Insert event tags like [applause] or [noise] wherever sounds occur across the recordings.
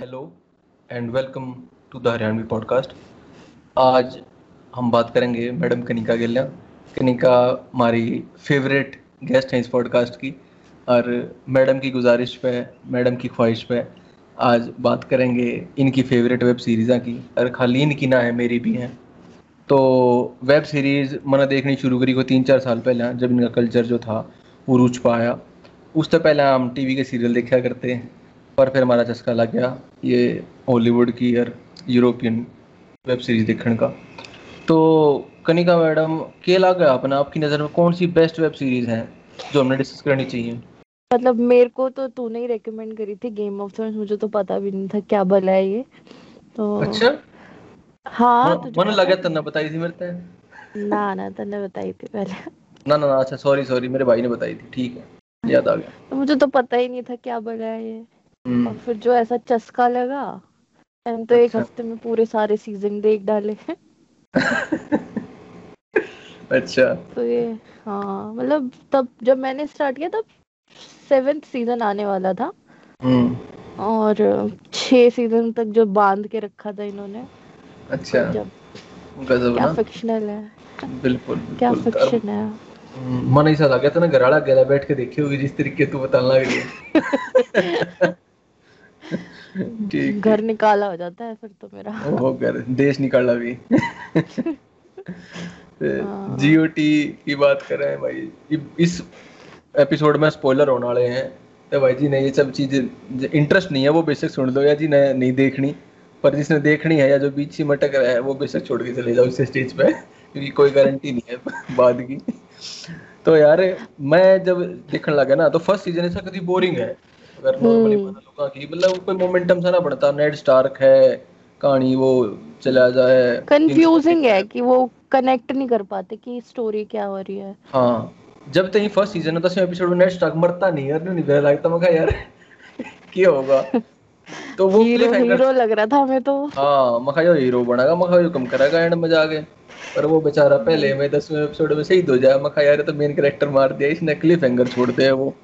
Hello and welcome to the Haryanvi podcast आज हम बात करेंगे मैडम कनिका गिल्या कनिका हमारी फेवरेट गेस्ट हैं इस पॉडकास्ट की। और मैडम की गुजारिश पे, मैडम की ख्वाहिश पे आज बात करेंगे इनकी फेवरेट वेब सीरीज़ा की। और खाली इनकी ना है, मेरी भी हैं। तो वेब सीरीज़ मैंने देखनी शुरू करी को तीन चार साल पहले, जब इनका कल्चर जो था वो रुच पाया। उससे पहले हम टीवी के सीरियल देखा करते पर फिर हमारा चस्का लग गया। ये हॉलीवुड की और यूरोपियन वेब सीरीज़ देखने का। तो कनिका मैडम के लगा अपना आपकी नज़र में कौन सी बेस्ट वेब सीरीज़ है जो हमने डिस्कस करनी चाहिए? मतलब मेरे को तो तूने ही रेकमेंड करी थी गेम ऑफ़ थ्रोन्स मुझे तो पता भी नहीं था क्या भला है ये। तो अच्छा? हाँ मन- लगा? तन्ने बताई थी मेरे ना ना तूने बताई थी पहले। ना ना ना अच्छा सॉरी सॉरी मेरे भाई ने बताई थी ठीक है याद आ गया। तो मुझे तो पता ही नहीं था क्या भला है ये। और हम्म, फिर जो ऐसा चस्का लगा मैंने तो एक अच्छा। हफ़्ते में पूरे सारे सीज़न देख डाले अच्छा। तो ये हाँ मतलब तब जब मैंने स्टार्ट किया तब सेवेंथ सीज़न आने वाला था। हम्म। और छह सीज़न तक जो बाँध के रखा था इन्होंने अच्छा। जब गजब क्या फिक्शनल है। बिल्कुल क्या बिल्कुल। और फिक्शन है। हम्म, मन ऐसा लगा था ना वाला गला बैठ के देखी होगी जिस तरीके तू बताने लग रही है। [laughs] ठीक घर निकाला हो जाता है फिर तो मेरा। ओहो घर देश निकाला भी। [laughs] हाँ। जीओटी की बात कर रहे हैं भाई इस एपिसोड में स्पॉइलर होने वाले हैं। तो भाई जी ने ये सब चीज़ें इंटरेस्ट नहीं है वो बेशक सुन लो या जी ने नहीं देखनी। पर जिसने देखनी है या जो बीच से मटक रहा है वो बेशक छोड़ के चले जाओ इस स्टेज पे क्योंकि कोई गारंटी नहीं है बाद की। तो यार मैं जब देखने लगा ना तो फ़र्स्ट सीज़न ऐसा कभी बोरिंग है। अगर नॉर्मली हम्म। बना लोगों की मतलब कोई मोमेंटम सा ना बढ़ता नेड स्टार्क है कहानी वो चला जाए कंफ्यूजिंग है कि वो कनेक्ट नहीं कर पाते कि स्टोरी क्या हो रही है। हाँ जब तक फ़र्स्ट सीज़न है दसवें एपिसोड में नेट स्टार्क मरता नहीं यार नहीं मेरा लगता मैं यार क्या होगा? तो वो हीरो हीरो लग रहा था हमें तो। हाँ मखा जो हीरो बनेगा। मखा जो कम करेगा एंड में जाके। पर वो बेचारा पहले में दसवें एपिसोड में शहीद हो जाए। मखा यार तो मेन कैरेक्टर मार दिया इसने क्लिफ हैंगर छोड़ दिया वो।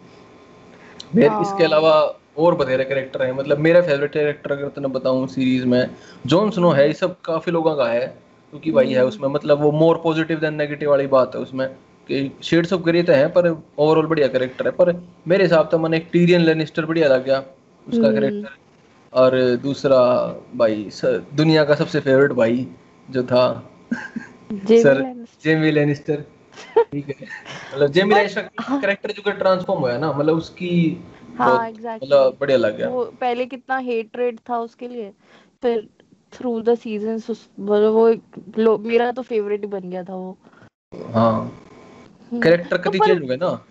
फिर हाँ। इसके अलावा और बथेरे कैरेक्टर हैं। मतलब मेरा फेवरेट कैरेक्टर अगर तुम्हें बताऊँ सीरीज़ में जॉन स्नो है ये सब काफ़ी लोगों का है क्योंकि भाई है उसमें। मतलब वो मोर पॉजिटिव देन नेगेटिव वाली बात है उसमें कि शेड्स ऑफ़ ग्रे तो है पर ओवरऑल बढ़िया कैरेक्टर है। पर मेरे हिसाब से मैंने एक टीरियन लेनिस्टर बढ़िया लग गया उसका हम्म। कैरेक्टर और दूसरा भाई दुनिया का सबसे फेवरेट भाई जो था सर जेमी लेनिस्टर ठीक है। मतलब जेमी का कैरेक्टर जो ट्रांसफॉर्म हुआ ना मतलब उसकी हाँ एग्जैक्टली मतलब बढ़िया लग गया। वो पहले कितना हेटरेट था उसके लिए फिर थ्रू द सीजंस मतलब वो मेरा तो फेवरेट ही बन गया था वो। हाँ। हम्म, कैरेक्टर चेंज हो गए ना।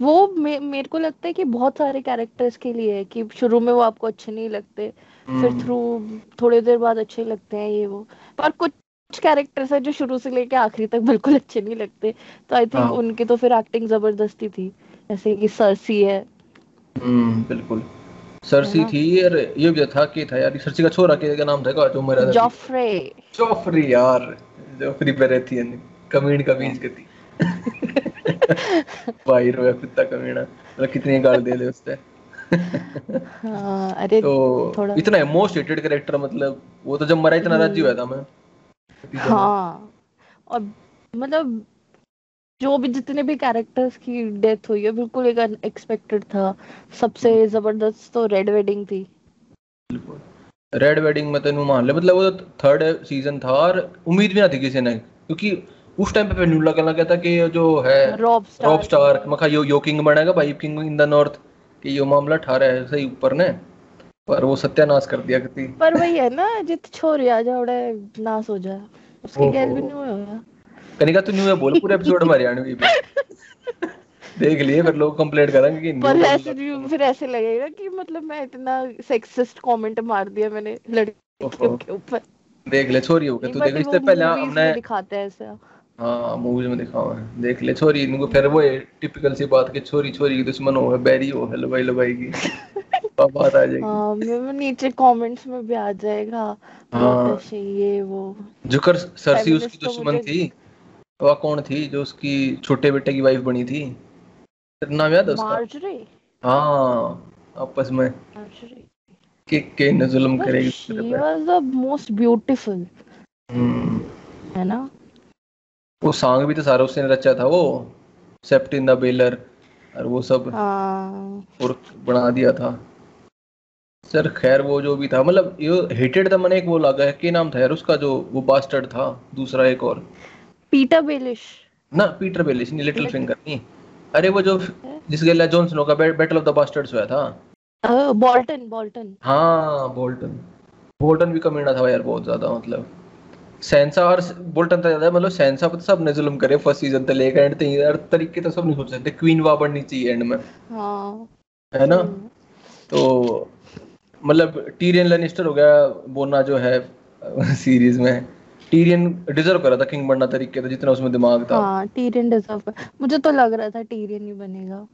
वो मे, मेरे को लगता है कि बहुत सारे कैरेक्टर्स के लिए है कि शुरू में वो आपको अच्छे नहीं लगते फिर हम्म, थ्रू थोड़ी देर बाद अच्छे लगते हैं ये वो। पर कुछ कैरेक्टर्स है जो शुरू से लेके आखिरी तक बिल्कुल अच्छे नहीं लगते। तो आई थिंक। उनकी तो फिर एक्टिंग ज़बरदस्ती थी। जैसे कि सरसी है। हम्म बिल्कुल। सरसी? थी और ये भी था कि था यार सरसी का छोरा के क्या नाम था? का जो मरा था जॉफ्रे जोफ्री यार। जोफ्री है कमीन का बीज कती भाई रोया पिता कमीना। मतलब कितनी गाल दे दे उससे हाँ अरे तो थोड़ा इतना मोस्ट हेटेड कैरेक्टर मतलब वो तो जब मरा इतना राज़ी हुआ था मैं। हाँ। और मतलब जो भी जितने भी कैरेक्टर्स की डेथ हुई है बिल्कुल एक अनएक्सपेक्टेड था। सबसे ज़बरदस्त तो रेड वेडिंग थी। रेड वेडिंग में तेनू मान ले मतलब वो थर्ड सीज़न था और उम्मीद भी ना थी किसी ने क्योंकि उस टाइम पे लगा लगा था कि जो है रॉब रॉब स्टार स्टार मखा यो यो किंग बनेगा भाई किंग इन द नॉर्थ कि यो मामला ठा है सही ऊपर ने। पर वो सत्यानाश कर दिया कती पर वही है ना जित छोरी आ जाओड़े नास हो जाए उसके गैल भी नहीं हुआ कनिका तू न्यू है बोल पूरे एपिसोड में हरियाणवी पे देख लिए फिर लोग कंप्लेंट करेंगे कि पर ऐसे भी फिर ऐसे लगेगा कि मतलब मैं इतना सेक्सिस्ट कमेंट मार दिया मैंने लड़कियों के ऊपर। देख ले छोरी हो गया तू देख इससे पहले हमने दिखाते हैं ऐसा। हाँ मूवीज़ में दिखाओ है। देख ले छोरी इनको फिर वो टिपिकल सी बात कि छोरी छोरी की दुश्मन हो है बैरी हो है लबाई लबाई की। [laughs] बात आ जाएगी। हाँ मैं नीचे कमेंट्स में भी आ जाएगा। हाँ। ये वो। जुकर सरसी उसकी तो दुश्मन थी। वह कौन थी जो उसकी छोटे बेटे की वाइफ बनी थी? नाम याद है उसका? मार्जरी? हाँ आपस में। मार्जरी। कि के न जुल्म करेगी was the most beautiful, हम्म, है ना? वो सॉन्ग भी तो सारा उसने रचा था वो सेप्ट इन द बेलर और वो सब हाँ। और बना दिया था। सर खैर वो जो भी था मतलब ये हेटेड था मैंने एक वो लगा है क्या नाम था यार उसका जो वो बास्टर्ड था दूसरा एक और। पीटर बेलिश ना पीटर बेलिस नहीं लिटिल फिंगर नहीं। अरे वो जो जिस गेला जॉन स्नो का बैटल ऑफ़ द बास्टर्ड्स हुआ था। बॉल्टन बॉल्टन हाँ बोल्टन बोल्टन भी कमीना था यार बहुत ज़्यादा मतलब। सेंसा और बोल्टन तो ज़्यादा मतलब सेंसा पर तो सबने जुल्म करे फ़र्स्ट सीज़न तक लेकर एंड तक यार तरीके तो सब नहीं सोच सकते क्वीन वा बननी चाहिए एंड में। हाँ। है ना? हम्म, तो मतलब टीरियन लेनिस्टर हो गया बोना जो है [laughs] सीरीज़ में टीरियन डिजर्व कर रहा था किंग बनना तरीके से जितना उसमें दिमाग था। हाँ टीरियन डिजर्व मुझे तो लग रहा था टीरियन ही बनेगा।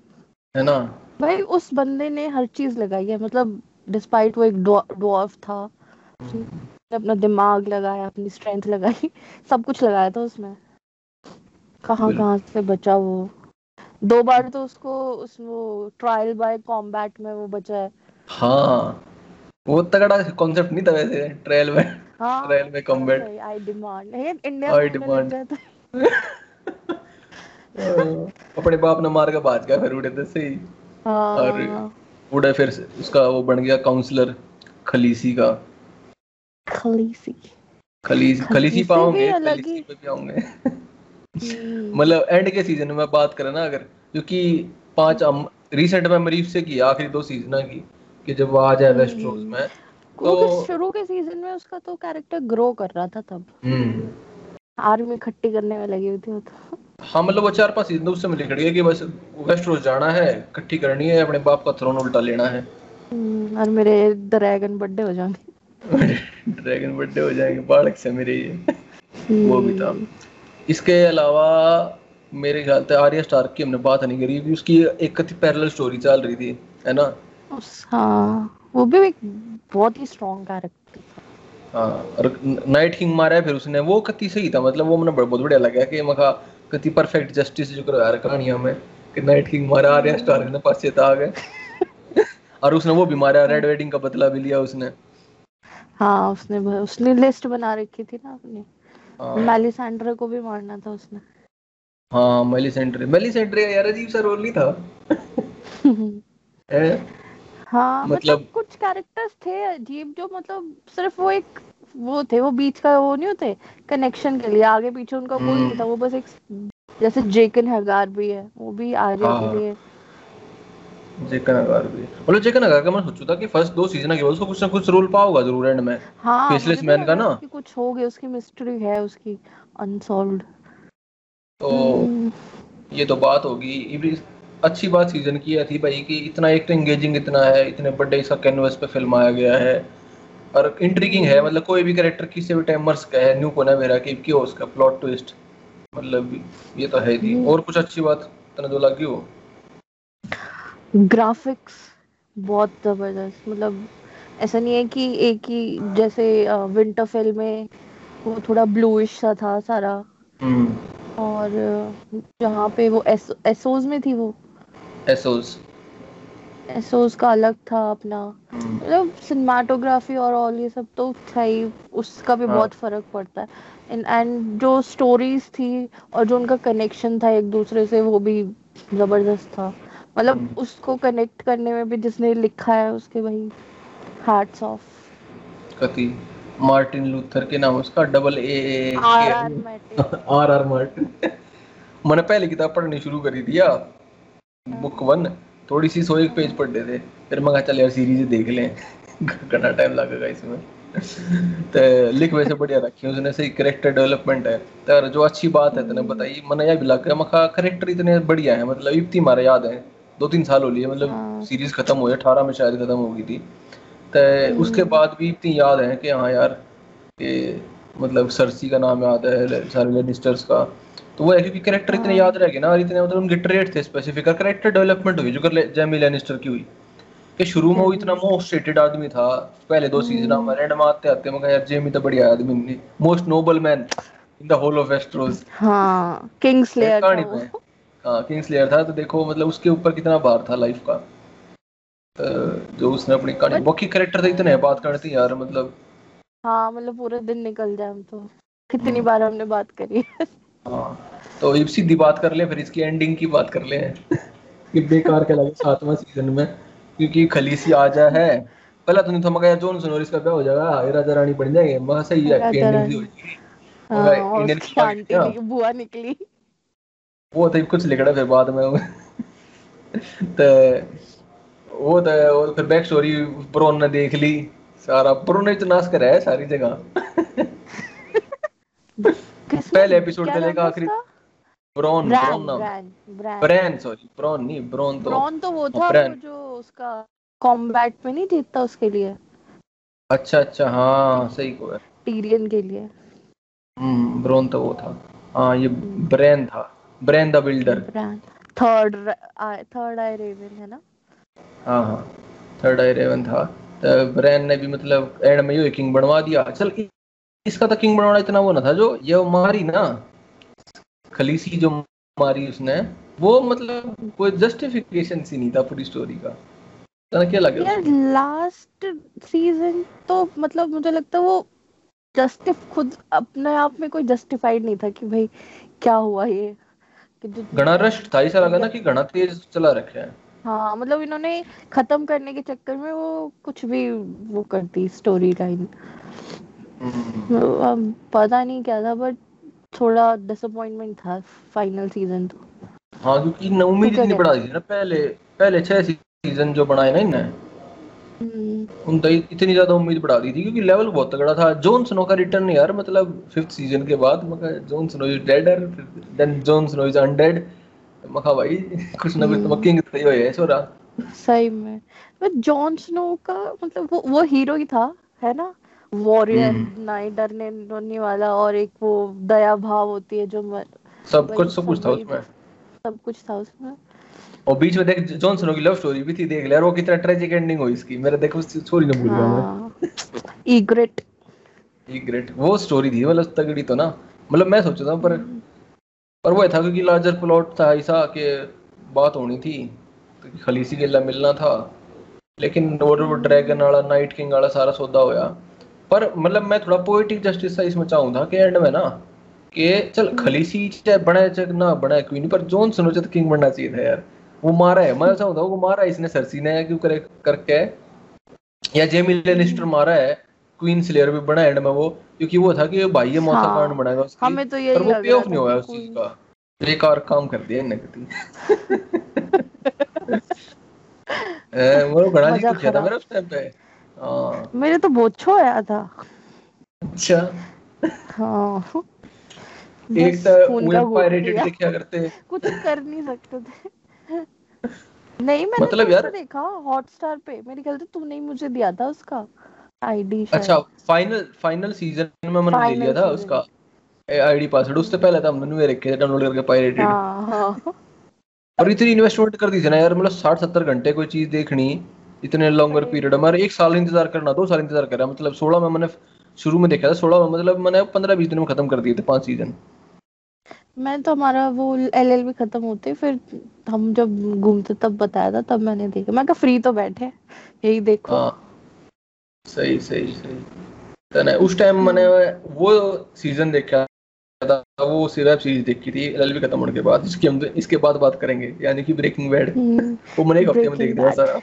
है ना? भाई उस बंदे ने हर चीज़ लगाई है मतलब डिस्पाइट वो एक डॉर्फ था। उसने अपना दिमाग लगाया अपनी स्ट्रेंथ लगाई [laughs] सब कुछ लगाया था उसमें। कहाँ। कहाँ से बचा वो? दो बार तो उसको उस वो ट्रायल बाय कॉम्बैट में वो बचा है। हाँ वो तगड़ा कॉन्सेप्ट नहीं था वैसे ट्रायल में। हाँ ट्रायल में कॉम्बैट आई डिमांड है इंडिया. गया था। [laughs] अपने बाप ने मार के भाज गया फिर उड़े थे सही। और हाँ। उड़े फिर उसका वो बन गया काउंसलर खलीसी का। खलीसी। खलीसी खलीसी पाओगे खलीसी पे भी आऊँगे मतलब एंड के सीज़न में बात करें ना अगर क्योंकि पाँच रिसेंट मेमोरी से की आखिरी दो सीज़न की कि जब वो आ जाए वेस्टरोज में तो- शुरू के सीज़न में उसका तो कैरेक्टर ग्रो कर रहा था तब। हम्म। आर्मी इकट्ठी करने में लगी हुई थी वो तो। हाँ मतलब वो चार पाँच सीज़न उससे में लिख गया कि बस वेस्टरोज जाना है इकट्ठी करनी है अपने बाप का थ्रोन उल्टा लेना है। हम्म, और मेरे ड्रैगन बर्थडे हो जाएँगे। ड्रैगन बर्थडे हो जाएँगे बालक से मेरे ये वो भी था। इसके अलावा मेरे ख्याल से आर्या स्टार्क की हमने बात नहीं करी क्योंकि उसकी एक कथी पैरेलल स्टोरी चल रही थी है ना? हाँ वो भी एक बहुत ही स्ट्रॉन्ग कैरेक्टर हाँ नाइट किंग मारा है फिर उसने वो कति सही था मतलब वो मैंने बहुत बढ़िया लगा कि मखा कति परफेक्ट जस्टिस जो करवाया रहा कहानियों में कि नाइट किंग मारा आर्या स्टार्क ने पास चेता आ गए। [laughs] और उसने वो भी मारा रेड वेडिंग का बदला भी लिया उसने। हाँ उसने उसने लिस्ट बना रखी थी ना अपनी। हाँ। मेलिसेंड्रा को भी मारना था उसने। हाँ मेली सेंट्री मेली सेंट्री यार अजीब सा रोल नहीं था। [laughs] है? हाँ मतलब, मतलब- कुछ कैरेक्टर्स थे अजीब जो मतलब सिर्फ़ वो एक वो थे वो बीच का वो नहीं होते कनेक्शन के लिए। आगे पीछे उनका कोई नहीं था वो बस एक जैसे जेकन हगार भी है वो भी आर्या हाँ। के लिए जेकन अगार भी। मतलब जेकन अगार का मैं सोचू था कि फ़र्स्ट दो सीज़न के बाद उसको कुछ ना कुछ रोल पाओगा ज़रूर एंड में। हाँ भी Man का ना? कि कुछ हो गया उसकी मिस्ट्री है उसकी अनसॉल्व्ड तो ये तो बात होगी। अच्छी बात सीज़न की थी भाई कि इतना एक तो एंगेजिंग इतना है इतने बड़े इसका कैनवस पे फ़िल्म आया गया है। और इंट्रिगिंग है मतलब कोई भी कैरेक्टर किसी भी टाइम मर सकता है न्यू को ना मेरा कि क्यों उसका प्लॉट ट्विस्ट मतलब ये तो है थी। और कुछ अच्छी बात तना जो लगी हो। ग्राफिक्स बहुत ज़बरदस्त मतलब ऐसा नहीं है कि एक ही जैसे विंटर फ़िल्म में वो थोड़ा ब्लूइश सा था सारा। हम्म। और जहाँ पे वो एस, एसोज में थी वो। एसोस एसोज का अलग था अपना। हम्म। मतलब सिनेमाटोग्राफी और ऑल ये सब तो था ही उसका भी हाँ। बहुत फ़र्क पड़ता है। एंड एंड जो स्टोरीज थी और जो उनका कनेक्शन था एक दूसरे से वो भी ज़बरदस्त था। मतलब हम्म। उसको कनेक्ट करने में भी जिसने लिखा है उसके भाई हैट्स ऑफ़ कति मार्टिन लूथर के नाम उसका डबल ए आर आर मैटे आर आर मार्टिन मैंने पहले किताब पढ़नी शुरू करी दिया बुक वन थोड़ी सी सौ एक पेज पढ़ते थे। फिर मैं कहा चल यार सीरीज़ देख लें। [laughs] घना टाइम लगेगा इसमें। [laughs] तो लिख वैसे बढ़िया रखी है उसने सही करेक्टर डेवलपमेंट है। तो जो अच्छी बात है तने बताई मैंने यह भी लग गया। मखा करेक्टर इतने बढ़िया है मतलब इतनी मारे याद है। दो तीन साल हो लिए मतलब हाँ। सीरीज़ खत्म हुई अठारह में शायद खत्म हो गई थी। तो उसके बाद भी इतनी याद है कि हाँ यार ये मतलब सरसी का नाम याद है सारे लेनिस्टर्स का। तो वो है क्योंकि कैरेक्टर इतने याद रह गए ना और इतने मतलब उनके ट्रेड थे स्पेसिफिक और कैरेक्टर डेवलपमेंट हुई जो कर जेमी लेनिस्टर की हुई। कि शुरू में वो इतना मोस्ट रेटेड आदमी था पहले दो सीज़न में एंड में आते आते मैं यार जेमी तो बढ़िया आदमी most noble man in the whole of Westeros हाँ किंग स्लेयर था। कहानी में हाँ किंग्स लेयर था तो देखो मतलब उसके ऊपर कितना भार था लाइफ का। तो जो उसने अपनी कहानी बाकी कैरेक्टर तो इतने बात करती यार मतलब। हाँ मतलब पूरा दिन निकल जाए हम तो। कितनी हम्म। बार हमने बात करी। है तो ये सीधी बात कर ले फिर इसकी एंडिंग की बात कर ले। कि बेकार के लगे सातवां सीज़न में क्योंकि खलीसी आजा है। पहला तो नहीं था मगर जॉनसन और इसका क्या हो जाएगा? ये राजा रानी बन जाएँगे। मगर सही है एंडिंग सी हो जाएगी। हाँ बुआ निकली। वो तो कुछ लिखड़ा फिर बाद में। तो वो तो वो फिर बैक स्टोरी प्रोन ने देख ली। सारा प्रोन ने नाश करा है सारी जगह। पहले एपिसोड से लेकर आखिरी? ब्रॉन ब्रैन नाम। ब्रैन सॉरी ब्रॉन नहीं ब्रॉन तो ब्रॉन तो वो था वो। जो उसका कॉम्बैट में नहीं जीतता उसके लिए। अच्छा अच्छा हाँ सही को है टीरियन के लिए। हम्म ब्रॉन तो वो था। हाँ ये ब्रैन था। Bran the builder third third eye raven है ना हाँ हाँ थर्ड आई रेवन था तो ब्रैन ने भी मतलब एंड में ये किंग बनवा दिया चल इसका तो किंग बनवाना इतना वो ना था जो ये मारी ना खलीसी जो मारी उसने वो मतलब कोई जस्टिफिकेशन सी नहीं था पूरी स्टोरी का तना क्या लगे यार लास्ट सीज़न तो मतलब मुझे लगता है वो जस्टिफ खुद अपने आप में कोई जस्टिफाइड नहीं था कि भाई क्या हुआ ये घना रश था ऐसा लगा ना कि घना तेज चला रखे हैं। हाँ मतलब इन्होंने खत्म करने के चक्कर में वो कुछ भी वो कर दी स्टोरी लाइन हम्म, अब पता नहीं क्या था बट थोड़ा डिसअपॉइंटमेंट था फाइनल सीज़न तो। हाँ क्योंकि इतनी कहते बढ़ा दी थी ना पहले पहले छह सीज़न जो बनाए ना इन्हें हम्म, तो इतनी ज़्यादा उम्मीद बढ़ा दी थी क्योंकि लेवल बहुत तगड़ा था। जॉन स्नो का रिटर्न यार मतलब फिफ्थ सीज़न के बाद मगर Jon Snow is dead then Jon Snow is undead मखा भाई कुछ ना कुछ तो। किंग तो ही है सोरा सही में। जॉन स्नो का मतलब वो वो हीरो ही था है ना? Warrior hmm. ना डरने डरने वाला और एक वो दया भाव होती है जो सब कुछ सब कुछ था उसमें। सब कुछ था उसमें। और बीच में देख जॉन स्नो की लव स्टोरी भी थी देख ले यार वो कितना ट्रेजिक एंडिंग हुई इसकी। मेरे देख स्टोरी ने भूल गया मैं। हाँ। ईग्रेट ये ग्रेट वो स्टोरी थी मतलब तगड़ी तो ना। मतलब मैं सोचा था पर पर वो था क्योंकि लार्जर प्लॉट था ऐसा कि बात होनी थी तो खलीसी के लिए मिलना था। लेकिन वो वो ड्रैगन वाला नाइट किंग वाला सारा सौदा होया। पर मतलब मैं थोड़ा पोएटिक जस्टिस सा इसमें चाहूँ था कि एंड में ना कि चल खलीसी चाहे बने चाहे ना बने क्वीन पर जॉन स्नो चाहे किंग बनना चाहिए था यार। वो मारा है। मैं चाहूँ था वो मारा है इसने सरसी ने क्यों करे करके। या जेमी लेनिस्टर मारा है क्वीन स्लेयर भी बना एंड में वो क्योंकि वो था कि भाई ये मौसा हाँ, कांड बनाएगा उसकी हमें तो यही पर वो लग पे ऑफ़ नहीं हुआ उस चीज़ का। बेकार काम कर दिया इनने कति। [laughs] वो बड़ा जी कुछ था। मेरा उस टाइम पे। हाँ। मेरे तो बहुत छो आया था। अच्छा। हाँ। एक तो खून वो का घूट पायरेटेड देखा करते। कुछ कर नहीं सकते थे। नहीं मैंने मतलब तो यार- देखा हॉटस्टार पे। मेरे ख्याल से तूने ही मुझे दिया था उसका आईडी अच्छा फाइनल फाइनल सीज़न में मैंने ले लिया था उसका आईडी पासवर्ड उससे पहले था हमने रखे थे डाउनलोड करके पायरेटेड हाँ हाँ। और इतनी इन्वेस्टमेंट कर दी थी ना यार मतलब साठ सत्तर घंटे कोई चीज़ देखनी इतने लॉन्गर पीरियड हमारे एक साल इंतज़ार करना दो साल इंतज़ार करा मतलब सोलह में मैंने शुरू में देखा था सोलह में मतलब मैंने पंद्रह बीस दिन में खत्म कर दिए थे पाँच सीज़न मैं तो हमारा वो एलएलबी खत्म होते फिर हम जब घूमते तब बताया था तब मैंने देखा। मैं कहा फ्री तो बैठे यही देखो। हाँ। सही सही सही। तो ना उस टाइम मैंने वो सीज़न देखा था वो वेब सीरीज़ देखी थी एलएलबी खत्म होने के बाद इसकी हम इसके बाद बात करेंगे यानी कि ब्रेकिंग बैड हम्म, वो मैंने एक हफ़्ते में देख दिया सारा।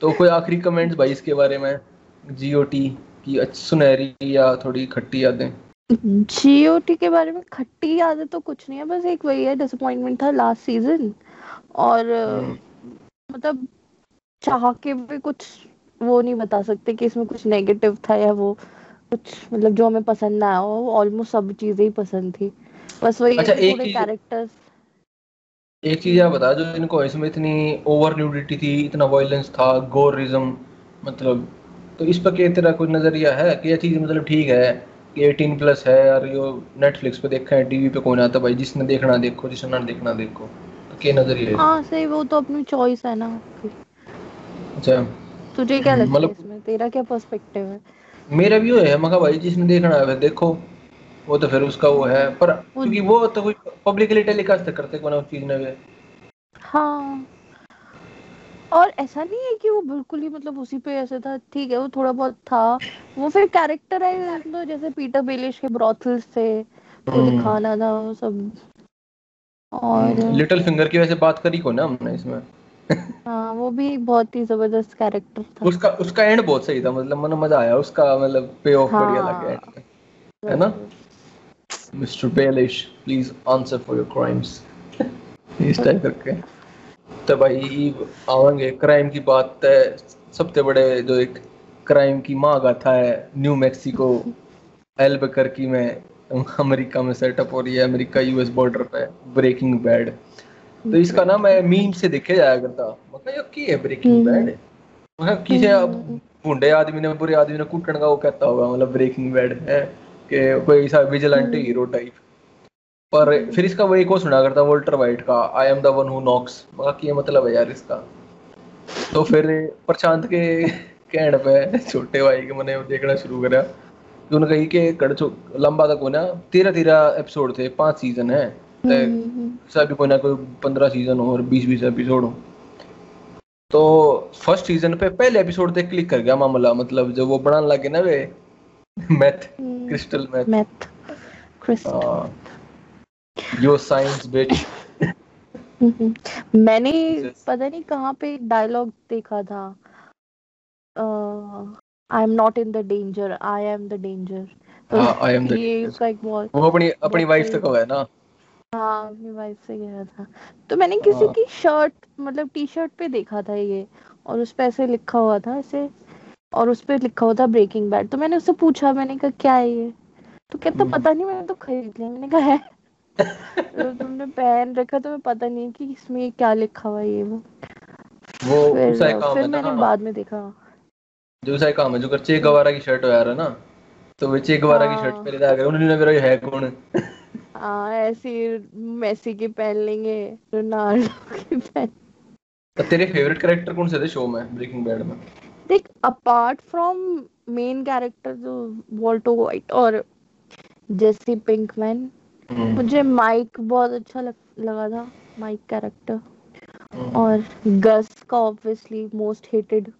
तो कोई आखिरी कमेंट्स भाई इसके बारे में? जीओटी की अच्छी सुनहरी या थोड़ी खट्टी यादें? जीओटी के बारे में खट्टी यादें तो कुछ नहीं है बस एक वही है डिसअपॉइंटमेंट था लास्ट सीज़न और हम्म। मतलब चाह के भी कुछ वो नहीं बता सकते कि इसमें कुछ नेगेटिव था या वो कुछ मतलब जो हमें पसंद ना आया वो ऑलमोस्ट सब चीज़ें ही पसंद थी बस वही अच्छा, एक कैरेक्टर्स एक चीज़ आप बता जो इनको इसमें इतनी ओवर न्यूडिटी थी इतना वायलेंस था गोरिज्म मतलब तो इस पर क्या तेरा कोई नज़रिया है कि ये चीज़ मतलब ठीक है कि 18 प्लस है और यो नेटफ्लिक्स पे देखा है टीवी पे कौन आता भाई? जिसने देखना देखो जिसने ना देखना देखो। तो क्या नज़रिया है हाँ सही वो तो अपनी चॉइस है ना। अच्छा। तुझे क्या लगता है मतलब- इसमें? तेरा क्या पर्सपेक्टिव है? मेरा भी है मगर भाई जिसने देखना है देखो। वो तो फिर उसका वो है पर क्योंकि वो तो कोई पब्लिकली टेलीकास्ट करते कौन उस चीज़ ने भी हाँ। और ऐसा नहीं है कि वो बिल्कुल ही मतलब उसी पे ऐसे था ठीक है वो थोड़ा बहुत था। वो फिर कैरेक्टर है तो जैसे पीटर बेलिश के ब्रॉथल्स थे हम्म। दिखाना था वो सब। और लिटिल फिंगर की वैसे बात करी को ना हमने इसमें? हाँ वो भी एक बहुत ही ज़बरदस्त कैरेक्टर था। उसका उसका एंड बहुत सही था मतलब मन मज़ा आया उसका मतलब पे ऑफ़ बढ़िया हाँ। लग गया है ना? Mister Baelish please answer for your crimes इस टाइप करके। तो भाई आवेंगे। क्राइम की बात है सबसे बड़े जो एक क्राइम की माँ गाथा है न्यू मैक्सिको एल्बकर्की में अमेरिका में सेटअप हो रही है अमेरिका यूएस बॉर्डर पे ब्रेकिंग बैड तो इसका ना मैं मीम से देखे जाया करता। मतलब ये की है ब्रेकिंग हम्म। बैड मतलब किसे अब बूढ़े आदमी ने बुरे आदमी ने कुटन का वो कहता होगा मतलब ब्रेकिंग बैड है कि कोई ऐसा विजिलेंटे हीरो टाइप पर फिर इसका वो एक और सुना करता वोल्टर वाइट का I am the one who knocks मगर की मतलब है यार इसका। तो फिर प्रशांत के कहने पे छोटे भाई के मैंने देखना शुरू करा। कि उन्होंने कही कि कड़ लंबा तक होना तेरह तेरह एपिसोड थे पाँच सीज़न है। ते सभी कोई ना कोई पंद्रह सीज़न हो और बीस बीस एपिसोड हो। तो फ़र्स्ट सीज़न पे पहले एपिसोड पे क्लिक कर गया मामला मतलब जब वो बनाने लगे ना वे meth crystal meth meth crystal yo science bitch मैंने पता नहीं कहाँ पे डायलॉग देखा था। I am not in the danger I am the danger तो हाँ, I am ये उसका एक बहुत वो अपनी अपनी वाइफ सही तक हुआ है ना। हाँ अपनी वाइफ से गया था। तो मैंने किसी हाँ। की शर्ट मतलब टी शर्ट पे देखा था ये और उस पे ऐसे लिखा हुआ था ऐसे और उस पे लिखा हुआ था ब्रेकिंग बैड तो मैंने उससे पूछा मैंने कहा क्या है ये? तो कहता हम्म। पता नहीं मैंने तो खरीद लिया। मैंने कहा है? तो तुमने पहन रखा तो मैं पता नहीं कि इसमें क्या लिखा हुआ है ये वो। वो फिर उसा काम फिर है मैंने ना बाद में देखा। जो उसा काम है जो कर चे गवारा की शर्ट हो यार है ना? तो वो चे गवारा की शर्ट हाँ। पहले था उन्होंने मेरा ये है कौन? हाँ ऐसे मेसी की पहन लेंगे रोनाल्डो की पहन तो तेरे फेवरेट कैरेक्टर कौन से थे शो में ब्रेकिंग बैड में? देख अपार्ट फ्रॉम मेन कैरेक्टर जो वॉल्टो वाइट और जेसी पिंकमैन मुझे माइक बहुत अच्छा लग, लगा था माइक कैरेक्टर। हम्म। और गस का ऑब्वियसली मोस्ट हेटेड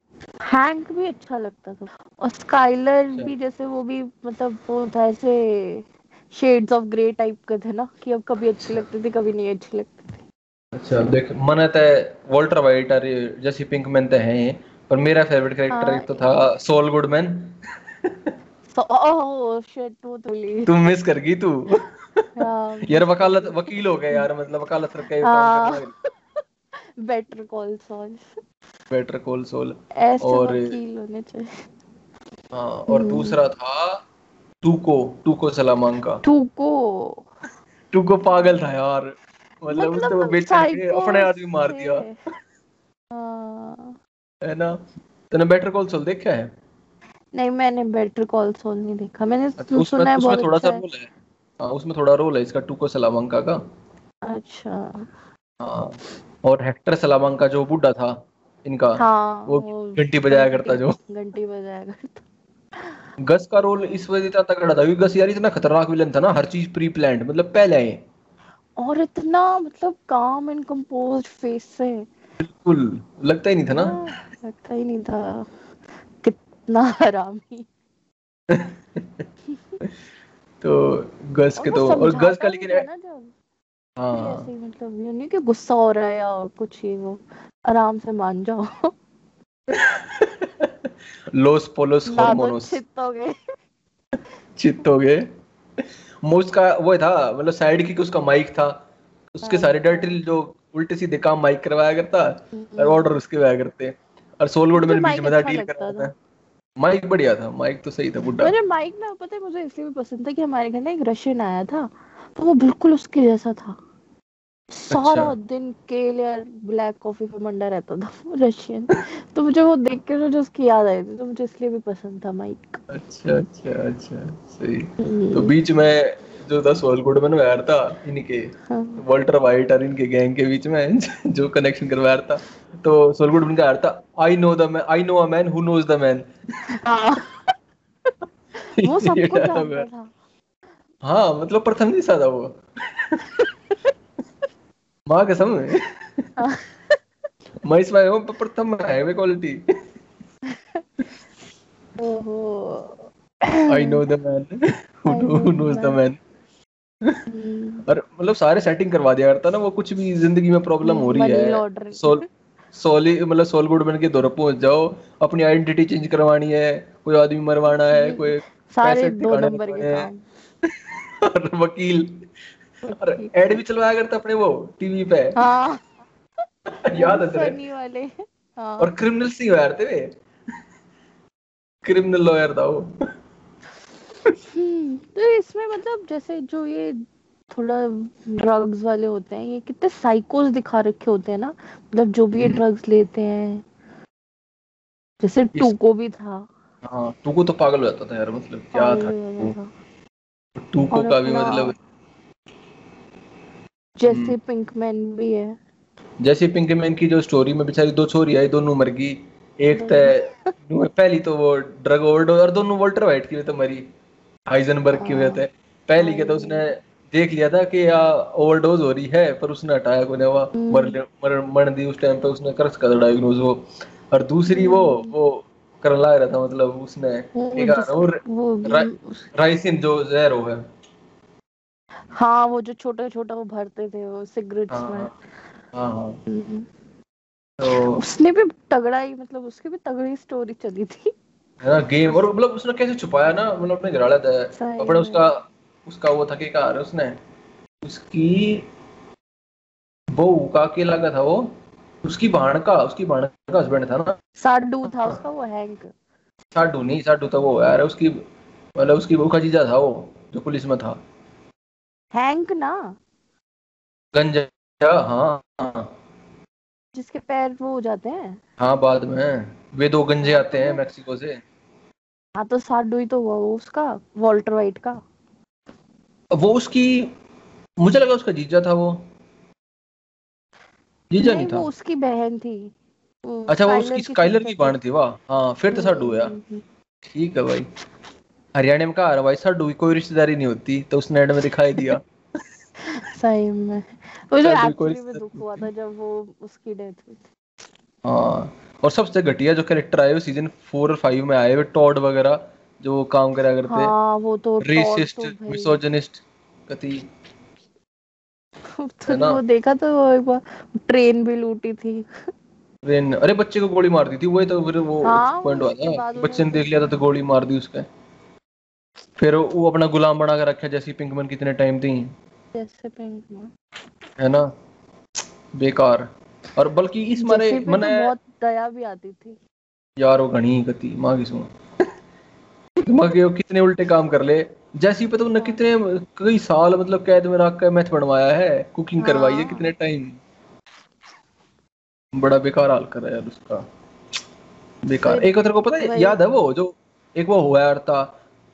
हैंक भी अच्छा लगता था। और स्काइलर अच्छा। भी जैसे वो भी मतलब वो था ऐसे शेड्स ऑफ़ ग्रे टाइप के थे ना कि अब कभी अच्छे लगते थे कभी नहीं अच्छे लगते अच्छा देख मन है वॉल्टर वाइट और जैसी पिंकमैन तो है पर मेरा फेवरेट कैरेक्टर हाँ। एक तो था सोल [laughs] गुडमैन तो ओह शिट तो ली तू मिस कर गई तू। [laughs] यार वकालत वकील हो गए यार मतलब वकालत करके करने लगे better call Saul better call Saul और- वकील होने चाहिए। हाँ और हम्म। दूसरा था टूको टूको सलामांका। टूको। टूको पागल था यार। मतलब उसने वो बेच करके psycho अपने आदमी मार दिया। हाँ। है ना? तूने बेटर कॉल सोल देखा है? नहीं मैंने बेटर कॉल सॉल नहीं देखा। मैंने अच्छा, सुना है बहुत थोड़ा सा बोला है। है उसमें थोड़ा रोल है इसका टूको सलामांका का। अच्छा। हाँ और हेक्टर सलामांका जो बूढ़ा था इनका हाँ वो घंटी बजाया करता जो। घंटी बजाया करता। गस का रोल इस वजह से तगड़ा था क्योंकि गस यार इतना खतरनाक विलन था ना हर चीज़ प्री प्लान्ड मतलब पहले आए। और इतना मतलब काम एंड कंपोज्ड फेस से। बिल्कुल लगता ही नहीं था ना। हाँ, लगता ही नहीं था। कितना हरामी। [laughs] तो गस के तो और गस का लेकिन कि हाँ मतलब ये नहीं कि गुस्सा हो रहा है या कुछ ये वो आराम से मान जाओ। [laughs] लोस पोलोस हार्मोनोस। चित हो गए चित हो वो था मतलब साइड की उसका माइक था। उसके हाँ। सारे डर्टी जो उल्टे सीधे काम माइक करवाया करता और हम्म। ऑर्डर उसके हुआ करते। और सोल गुड मुझे में बीच में था अच्छा डील करवाता था। माइक बढ़िया था माइक तो सही था बुड्ढा। मुझे माइक ना पता है मुझे इसलिए भी पसंद था कि हमारे घर ना एक रशियन आया था तो वो बिल्कुल उसके जैसा था। सारा अच्छा। दिन केल या ब्लैक कॉफ़ी पे मंडा रहता था वो रशियन तो मुझे वो देख के मुझे उसकी याद आई थी तो मुझे इसलिए भी पसंद था माइक। अच्छा अच्छा अच्छा सही। तो हम्म, बीच में जो था सोल गुडमैन वायर था इनके। हाँ। वॉल्टर वाइट और इनके गैंग के बीच में [laughs] जो कनेक्शन करवाया था। तो सोल गुडमैन का था। I know the man I know a man who knows the man हाँ, वो [laughs] सबको जानता था। हाँ मतलब प्रथम नहीं सा था वो। [laughs] माँ कसम महेश भाई वो प्रथम है वे क्वालिटी ओहो। I know the man who knows the man हम्म, और मतलब सारे सेटिंग करवा दिया करता ना वो कुछ भी ज़िंदगी में प्रॉब्लम हो रही है। सोल सोली मतलब सोल गुडमैन के दौर पहुँच जाओ अपनी आइडेंटिटी चेंज करवानी है कोई आदमी मरवाना है कोई सारे दो नंबर के काम। [laughs] और वकील। और एड भी चलवाया करता अपने वो टीवी पे। हाँ। [laughs] याद है वाले। हाँ। और क्रिमिनल से यार थे क्रिमिनल लॉयर था वो। हम्म, तो इसमें मतलब जैसे जो ये थोड़ा ड्रग्स वाले होते हैं ये कितने साइकोस दिखा रखे होते हैं ना? मतलब जो भी ये ड्रग्स लेते हैं। जैसे टूको भी था। हाँ टूको तो पागल हो जाता था यार मतलब क्या था। टूको? का भी मतलब जैसे हम्म। पिंकमैन भी है। जैसे पिंक मैन की जो स्टोरी में बेचारी दो छोरी आई दोनों मर गई। एक तो [laughs] पहली तो वो ड्रग ओवरडोज और दोनों वॉल्टर वाइट की तो मरी। हाइजनबर्ग की वजह से। पहली के तो उसने देख लिया था कि या ओवरडोज हो रही है पर उसने हटाया कोने वो मर ले- मर मर दी उस टाइम पे उसने कर्स का डायग्नोज वो। और दूसरी वो वो करने लग रहा था मतलब उसने एक जिस- वो वो रा- राइसिन जो जहर हो है हाँ वो जो छोटा छोटा वो भरते थे वो सिगरेट्स हाँ में। हाँ हाँ। हम्म। तो उसने भी तगड़ा ही मतलब उसकी भी तगड़ी स्टोरी चली थी। है ना गेम और मतलब उसने कैसे छुपाया ना मतलब अपने घर वाला था अपने उसका उसका वो था कि कहा उसने? उसकी बहू का का था वो। उसकी भाण का उसकी भाण का हस्बैंड था ना। साडू था उसका वो हैंक साडू नहीं साडू तो वो यार उसकी मतलब उसकी बहू का जीजा था वो जो पुलिस में था। हैंक ना? गंजा हाँ हाँ। जिसके पैर वो हो जाते हैं? हाँ बाद में। वे दो गंजे आते हैं मैक्सिको से। हाँ तो साडू ही तो हुआ वो उसका वॉल्टर वाइट का। वो उसकी मुझे लगा उसका जीजा था वो। जीजा नहीं नहीं, था। वो उसकी बहन थी। अच्छा वो उसकी स्काइलर की बाण थी वाह। हाँ फिर तो। साडू है हम्म, ठीक है भाई। हरियाणा में कहा भाई साडू की कोई रिश्तेदारी नहीं होती। तो उसने एड में दिखाई दिया। [laughs] सही में। की कोई एक्चुअली में दुख हुआ था जब वो उसकी डेथ हुई थी। हाँ और सबसे घटिया जो कैरेक्टर आए वो सीज़न फोर और फाइव में आए हुए टॉड वगैरह जो वो काम करा करते। हाँ वो तो रेसिस्ट तो मिसोजनिस्ट कति। [laughs] तो? वो देखा तो वो एक बार ट्रेन भी लूटी थी। ट्रेन अरे बच्चे को गोली मार दी थी वही तो फिर वो हाँ, पॉइंट उसके बच्चे ने देख लिया था तो गोली मार दी उसके। फिर वो अपना गुलाम बना कर रखा जैसी पिंकमैन कितने टाइम थी। जैसे है ना? बेकार। और बल्कि इस मारे मने तो बहुत दया भी आती थी। यार वो घनी गति माँ की सुन। दिमाग के कितने उल्टे काम कर ले। जैसी पे तो उन्होंने कितने कई साल मतलब कैद में रख कर मैथ बनवाया है कुकिंग करवाई है हाँ। कितने टाइम। बड़ा बेकार हाल कर रहा है यार उसका। बेकार। एक तेरे को पता है याद है वो जो एक वो हुआ यार था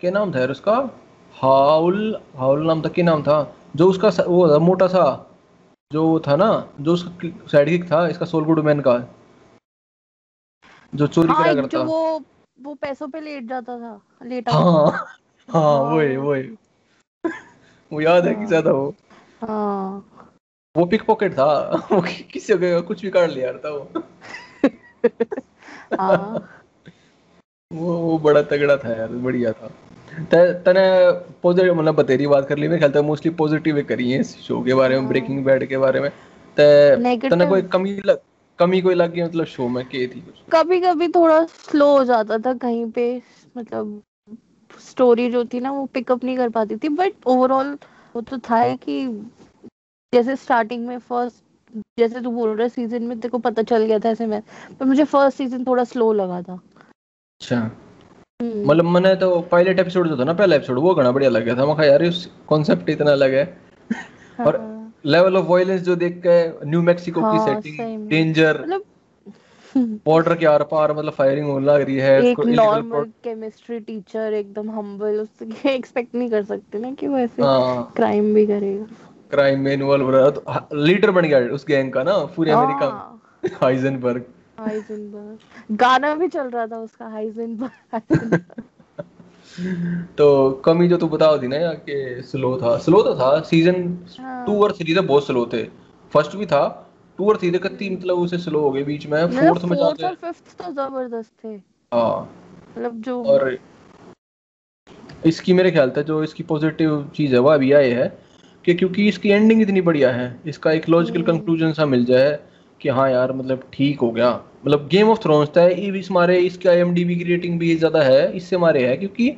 क्या नाम था यार उसका? हाउल हाउल नाम था क्या नाम था? जो उसका वो था मोटा सा। जो था ना जो उसका साइड किक था इसका सोल गुडमैन का। जो चोरी हाँ करा करता। जो वो वो पैसों पे लेट जाता था लेटा हाँ था। हाँ। वही वही। वो याद है किसा था वो? हाँ। वो पिक पॉकेट था। वो किसी का कुछ भी काट लिया था वो। [laughs] हाँ। वो वो बड़ा तगड़ा था यार बढ़िया था। तने पॉजिटिव मतलब बतेरी बात कर ली मेरे ख्याल से मोस्टली पॉजिटिव करी है इस शो के बारे में हाँ। ब्रेकिंग बैड के बारे में। त तने कोई कमी लग कमी कोई लग गई मतलब शो में के थी? कुछ कभी कभी थोड़ा स्लो हो जाता था कहीं पे मतलब स्टोरी जो थी ना वो पिकअप नहीं कर पाती थी बट ओवरऑल वो तो था ही कि जैसे स्टार्टिंग में फ़र्स्ट जैसे तू बोल रहा सीज़न में तेरे को पता चल गया था ऐसे में पर मुझे फ़र्स्ट सीज़न थोड़ा स्लो लगा था। अच्छा। मतलब मैंने तो पायलट एपिसोड जो था ना पहला एपिसोड वो घना बढ़िया लग गया था। मैं यार इस कॉन्सेप्ट इतना अलग है। और हाँ, लेवल ऑफ़ वायलेंस जो देख के न्यू मैक्सिको की हाँ, सेटिंग डेंजर मतलब बॉर्डर के आर पार मतलब फायरिंग होने लग रही है एक नॉर्मल केमिस्ट्री टीचर एकदम हम्बल उससे एक्सपेक्ट नहीं कर सकते ना कि वो ऐसे हाँ। क्राइम भी करेगा। क्राइम में इन्वॉल्व रहा तो लीडर बन गया उस गैंग का ना पूरे अमेरिका हाँ, हाइजनबर्ग [laughs] हाइजेनबर्ग गाना भी चल रहा था उसका हाइजेनबर्ग। तो कमी जो तू बताओ थी ना यार कि स्लो था स्लो तो था सीज़न हाँ। टू और थ्री तो बहुत स्लो थे फ़र्स्ट भी था टू और थ्री तक कत्ती मतलब उसे स्लो हो गए बीच में मतलब फोर्थ में फोर्थ जाके और फिफ्थ तो ज़बरदस्त थे हाँ मतलब जो और इसकी मेरे ख्याल से जो इसकी पॉजिटिव चीज़ है वो अभी आए है कि क्योंकि इसकी एंडिंग इतनी बढ़िया है इसका एक लॉजिकल हम्म। कंक्लूजन सा मिल जाए कि हाँ यार मतलब ठीक हो गया। मतलब गेम ऑफ़ थ्रोन्स था ये भी हमारे इसका आईएमडीबी की रेटिंग भी ज़्यादा है इससे हमारे है क्योंकि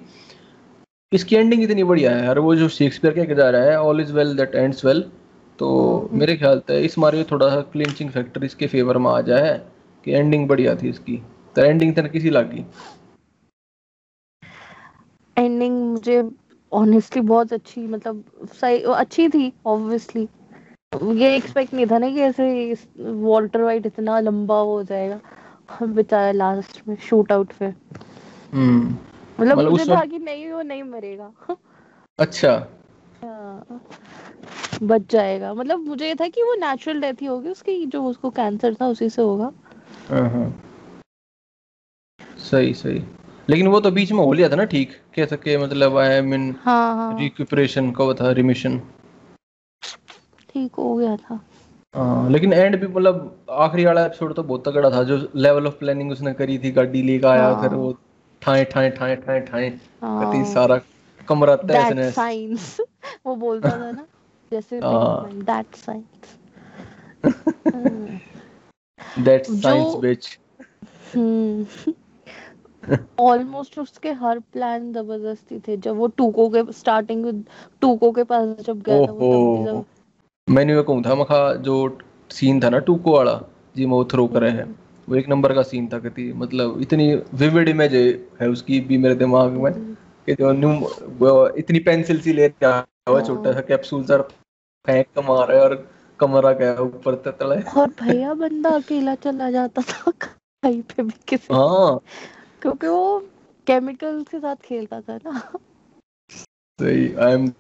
इसकी एंडिंग इतनी बढ़िया है और वो जो शेक्सपियर के रहा है all is well that ends well तो हम्म। मेरे ख्याल से इस मारे थोड़ा सा क्लिंचिंग फैक्टर इसके फेवर में आ जाए कि एंडिंग बढ़िया थी इसकी। तो एंडिंग तन किसी लगी एंडिंग मुझे ऑनेस्टली बहुत अच्छी मतलब सही अच्छी थी ऑब्वियसली ये एक्सपेक्ट नहीं था ना कि ऐसे वॉल्टर वाइट इतना लंबा हो जाएगा बेचारा लास्ट में शूट आउट पे। हम्म। मतलब मतलब मुझे था कि नहीं वो नहीं मरेगा। अच्छा। हाँ, बच जाएगा। मतलब मुझे ये था कि वो नेचुरल डेथ ही होगी उसकी जो उसको कैंसर था उसी से होगा। हाँ हाँ। सही सही। लेकिन वो तो बीच में हो लिया था ना ठीक। कह सके मतलब आई मीन हाँ हाँ। रिक्यूपरेशन का था रिमिशन ठीक हो गया था। हाँ लेकिन एंड भी मतलब आखिरी वाला एपिसोड तो बहुत तगड़ा था जो लेवल ऑफ़ प्लानिंग उसने करी थी गाड़ी लेकर आया हाँ। फिर वो ठाए ठाए ठाए ठाए ठाए हाँ। कति सारा कमरा तहस दैट साइंस वो बोलता था ना जैसे। That science that science bitch almost उसके हर प्लान ज़बरदस्ती थे। जब वो टूको के स्टार्टिंग में टूको के पास जब गया था वो मैंने वो कहूँ था मखा जो सीन था ना टूको वाला जी मैं वो थ्रो करे है। वो एक नंबर का सीन था कति मतलब इतनी विविड इमेज है उसकी भी मेरे दिमाग में कि जो न्यू इतनी पेंसिल सी ले रहा है छोटा सा कैप्सूल सर फेंक के मार रहा है और कमरा गया ऊपर तले और भैया बंदा अकेला चला जाता था कहीं पे भी किसी हाँ। क्योंकि वो केमिकल के साथ खेलता था ना। सही आई एम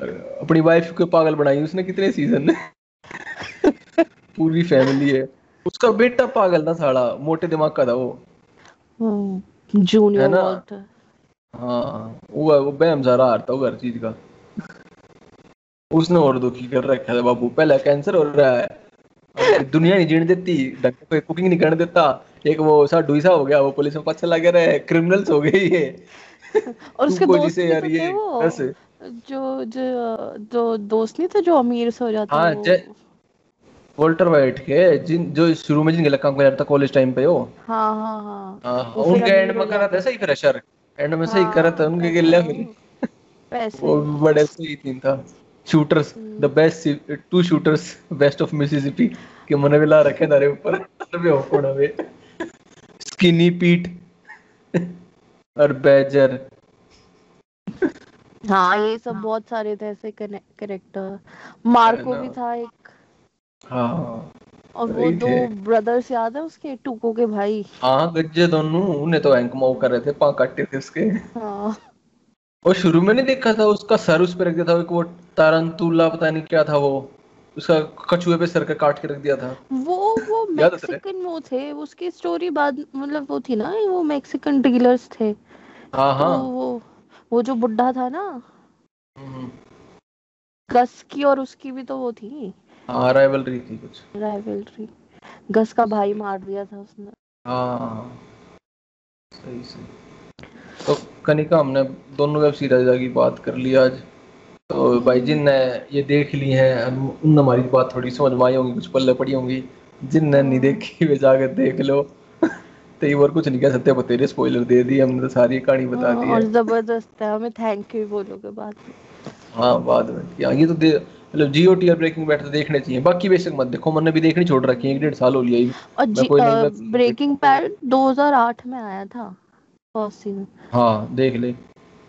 अपनी वाइफ को पागल बनाई उसने कितने सीज़न में पूरी फैमिली है। उसका बेटा पागल था साला मोटे दिमाग का था वो। जूनियर ना? वॉल्टर हाँ वो वो बेम सारा हारता वो हर चीज़ का। उसने और दुखी कर रखा था बाबू पहले कैंसर हो रहा है। दुनिया नहीं जीने देती से कोई कुकिंग नहीं करने देता। एक वो सा हो गया वो पुलिस में पता लग रहा है क्रिमिनल्स हो गए ये और उसके दोस्त भी यार तो ये ऐसे। जो जो जो दोस्त नहीं थे जो अमीर से हो जाते हाँ, वो? जे- वोल्टर वाइट के जिन जो शुरू में जिनके काम कर रहा था कॉलेज टाइम पे वो। हाँ हाँ हाँ। हाँ, उनके एंड में हो करा था सही फ्रेशर एंड में सही हाँ, करा था उनके लिए पैसे। वो बड़े सही सीन था। Shooters. The best two shooters best of Mississippi के मन भी ला रखे तारे ऊपर। अरे हो कोना वे स्किनी पीट और बैजर हाँ ये सब बहुत सारे थे ऐसे करेक्टर मार्को भी था एक। हाँ। और वो दो ब्रदर्स याद है उसके? टूको के भाई। हाँ गज्जे दोनों। उन्हें तो एंक माउ कर रहे थे पाँ काटे थे उसके। हाँ। और शुरू में नहीं देखा था? उसका सर उस पे रख दिया था एक वो तारंतुला पता नहीं क्या था वो। उसका कछुए पे सर का काट के रख दिया था। वो वो [laughs] है? मैक्सिकन वो थे। उसकी स्टोरी बाद मतलब वो थी ना वो मैक्सिकन डीलर्स थे। हाँ तो हाँ वो वो जो बुढ़ा था ना हम्म, गस की और उसकी भी तो वो थी। हाँ राइवलरी थी कुछ। राइवलरी गस का भाई मार दिया था उसने। हाँ सही सही। तो कनिका हमने दोनों वेब सीरीज़ की बात कर ली आज। तो भाई जिन ने ये देख ली है उन हमारी बात थोड़ी समझ में आई होंगी कुछ पल्ले पड़ी होंगी। जिन ने नहीं देखी वे जाकर देख लो। तो ये और कुछ नहीं कह सकते बतेरे स्पॉइलर दे दी हमने तो सारी कहानी बता हाँ, दी और ज़बरदस्त है हमें थैंक यू बोलोगे बाद में। हाँ बाद में। हाँ ये तो दे मतलब जियो टी और ब्रेकिंग बैड तो देखने चाहिए बाकी बेशक मत देखो मैंने भी देखनी छोड़ रखी है एक डेढ़ साल हो लिया और ब्रेकिंग पैड 2008 में आया था फ़र्स्ट सीज़न हाँ देख ले।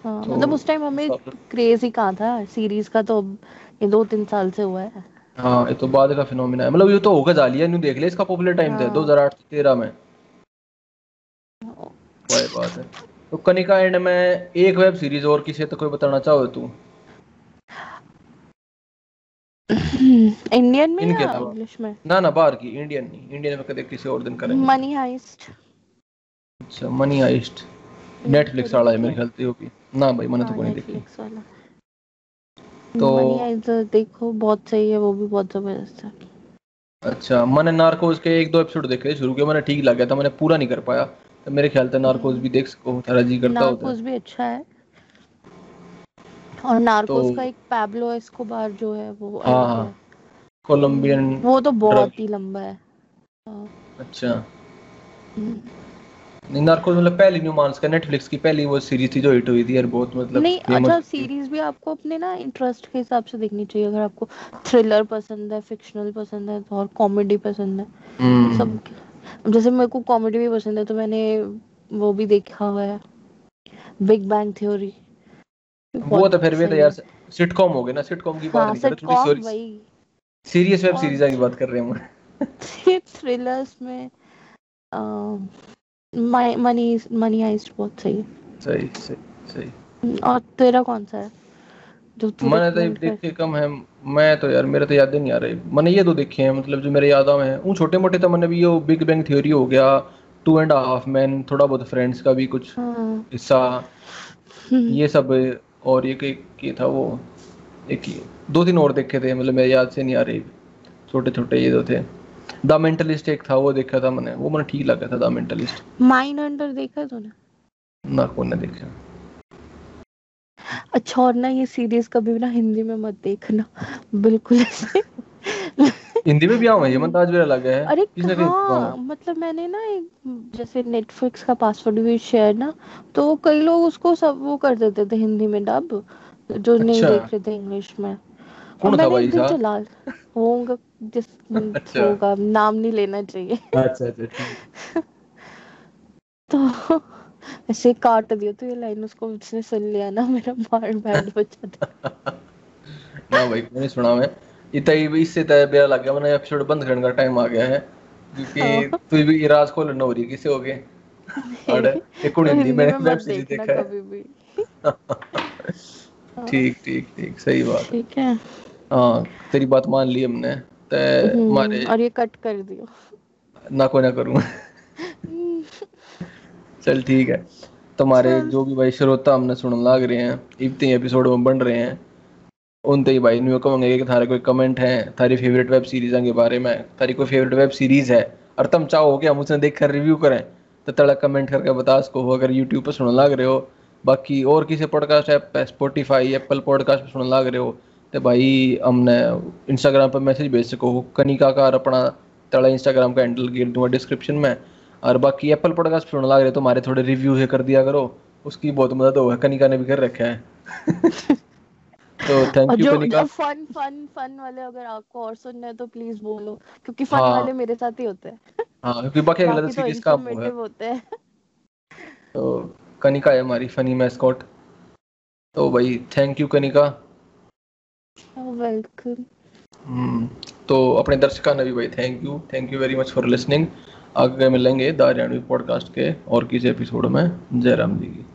हाँ तो मतलब उस टाइम हमें क्रेज ही कहाँ था सीरीज़ का तो ये दो तीन साल से हुआ है। हाँ ये तो बाद का फिनोमिना है। मतलब ये तो होगा जालिया न्यू देख ले इसका पॉपुलर टाइम था हाँ। 2008 से 13 में। वही बात है। तो कनिका एंड में एक वेब सीरीज़ और किसे तो कोई बताना चाहो तू? इंडियन में या इंग्लिश में? ना ना बाहर की इंडियन नहीं। इंडियन में कदे किसी और दिन करेंगे। Money Heist. अच्छा मनी हाइस्ट। नेटफ्लिक्स वाला है मेरे ख्याल से वो ना भाई मैंने तो हाँ कोई नहीं देखी। तो मनी आइज़ देखो बहुत सही है वो भी बहुत ज़बरदस्त है। अच्छा मैंने नार्कोस के एक दो एपिसोड देखे शुरू के मैंने ठीक लगा था मैंने पूरा नहीं कर पाया। तो मेरे ख्याल से नार्कोस भी देख सको तेरा जी करता होता नार्कोस भी अच्छा है। और नार्कोस तो- का एक पैब्लो एस्कोबार जो है वो हाँ, हाँ। कोलंबियन वो तो बहुत ही लंबा है। हाँ, अच्छा। हम्म। नहीं नार्कोस मतलब पहली न्यू मांस का नेटफ्लिक्स की पहली वो सीरीज़ थी जो हिट हुई थी यार बहुत मतलब नहीं अच्छा सीरीज़ भी आपको अपने ना इंटरेस्ट के हिसाब से देखनी चाहिए। अगर आपको थ्रिलर पसंद है फिक्शनल पसंद है और कॉमेडी पसंद है हम्म, सब जैसे मेरे को कॉमेडी भी पसंद है तो मैंने वो भी देखा हुआ है। बिग बैंग थ्योरी वो तो फिर भी तो यार सिटकॉम हो गए ना सिटकॉम की बात हाँ नहीं कर रहे थोड़ी सीरियस वेब सीरीज़ की बात कर रहे हैं हम। [laughs] थ्रिलर्स में मनी मनी हाइस्ट बहुत सही है। सही सही सही। और तेरा कौन सा है? जो तू मैंने तो देखे कम है। मैं तो यार मेरे तो याद नहीं आ रही। मैंने ये दो देखे हैं मतलब जो मेरे याद में हैं। वो छोटे मोटे तो मैंने भी ये बिग बैंग थ्योरी हो गया टू एंड हाफ़ मैन थोड़ा बहुत फ्रेंड्स का भी कुछ हाँ। हिस्सा हम्म, ये सब और ये एक ये था वो एक ही दो तीन और देखे थे मतलब मेरे याद से नहीं आ रही। छोटे छोटे ये दो थे। द मेंटलिस्ट एक था वो देखा था मैंने। वो मैंने ठीक लगा था द मेंटलिस्ट माइंड हंटर देखा तूने? ना कौन ने देखा? अच्छा और ना ये सीरीज़ कभी भी ना हिंदी में मत देखना। बिल्कुल ऐसे। हिंदी में भी आऊँ ये मतलब आज मेरा लगा है। अरे हाँ मतलब मैंने ना एक जैसे नेटफ्लिक्स का पासवर्ड भी शेयर ना तो कई लोग उसको सब वो कर देते थे हिंदी में डब जो अच्छा। नहीं। देख रहे थे इंग्लिश में। कौन था भाई साहब? चला होगा जिस [laughs] अच्छा। होगा नाम नहीं लेना चाहिए। अच्छा अच्छा [laughs] तो ऐसे काट दिया तो ये लाइन उसको उसने सुन लिया ना मेरा मार बैंड बचा था ना भाई मैंने सुना मैं इतना ही इससे तय बेरा लग गया मैंने एपिसोड बंद करने का टाइम आ गया है क्योंकि हाँ। तू भी राज खोल न हो रही किसे हो गए? अरे एक और हिंदी में मत वेब सीरीज़ देखा है। [laughs] ठीक ठीक ठीक सही बात। ठीक है। हाँ तेरी बात मान ली हमने ते हम्म, हमारे और ये कट कर दियो। ना को ना करूँ। [laughs] चल ठीक है। तुम्हारे जो भी भाई श्रोता हमने सुनने लग रहे हैं इतने एपिसोड में बन रहे हैं उनते ही भाई न्यू कहूँगे कि थारे कोई कमेंट है थारी फेवरेट वेब सीरीज़ के बारे में थारी कोई फेवरेट वेब सीरीज़ है और तुम चाहो कि हम उसने देख कर रिव्यू करें तो तड़ा कमेंट करके बता सको अगर यूट्यूब पर सुनने लग रहे हो। बाकी और किसी पॉडकास्ट ऐप पे स्पॉटिफाई एप्पल पॉडकास्ट पर सुनने लग रहे हो तो भाई हमने इंस्टाग्राम पर मैसेज भेज सको कनिका का अपना तड़ा इंस्टाग्राम का हैंडल गिर दूँगा डिस्क्रिप्शन में। और बाकी एप्पल पॉडकास्ट सुनने लग रहे तो हमारे थोड़े रिव्यू है कर दिया करो। उसकी बहुत मदद होगा कनिका ने भी कर रखा है। [laughs] तो थैंक यू कनिका। जो फन फन फन वाले अगर आपको और सुनने हैं तो प्लीज़ बोलो क्योंकि फन हाँ। वाले मेरे साथ ही होते हैं। हाँ क्योंकि बाकी अगला तो सीरीज़ का वो है होते हैं। तो कनिका है हमारी फनी मैस्कॉट तो भाई थैंक यू कनिका। वेलकम हम्म, तो अपने दर्शकों ने भी भाई thank you thank you very much for listening आगे मिलेंगे द हरियाणवी पॉडकास्ट के और किसी एपिसोड में। जयराम जी की।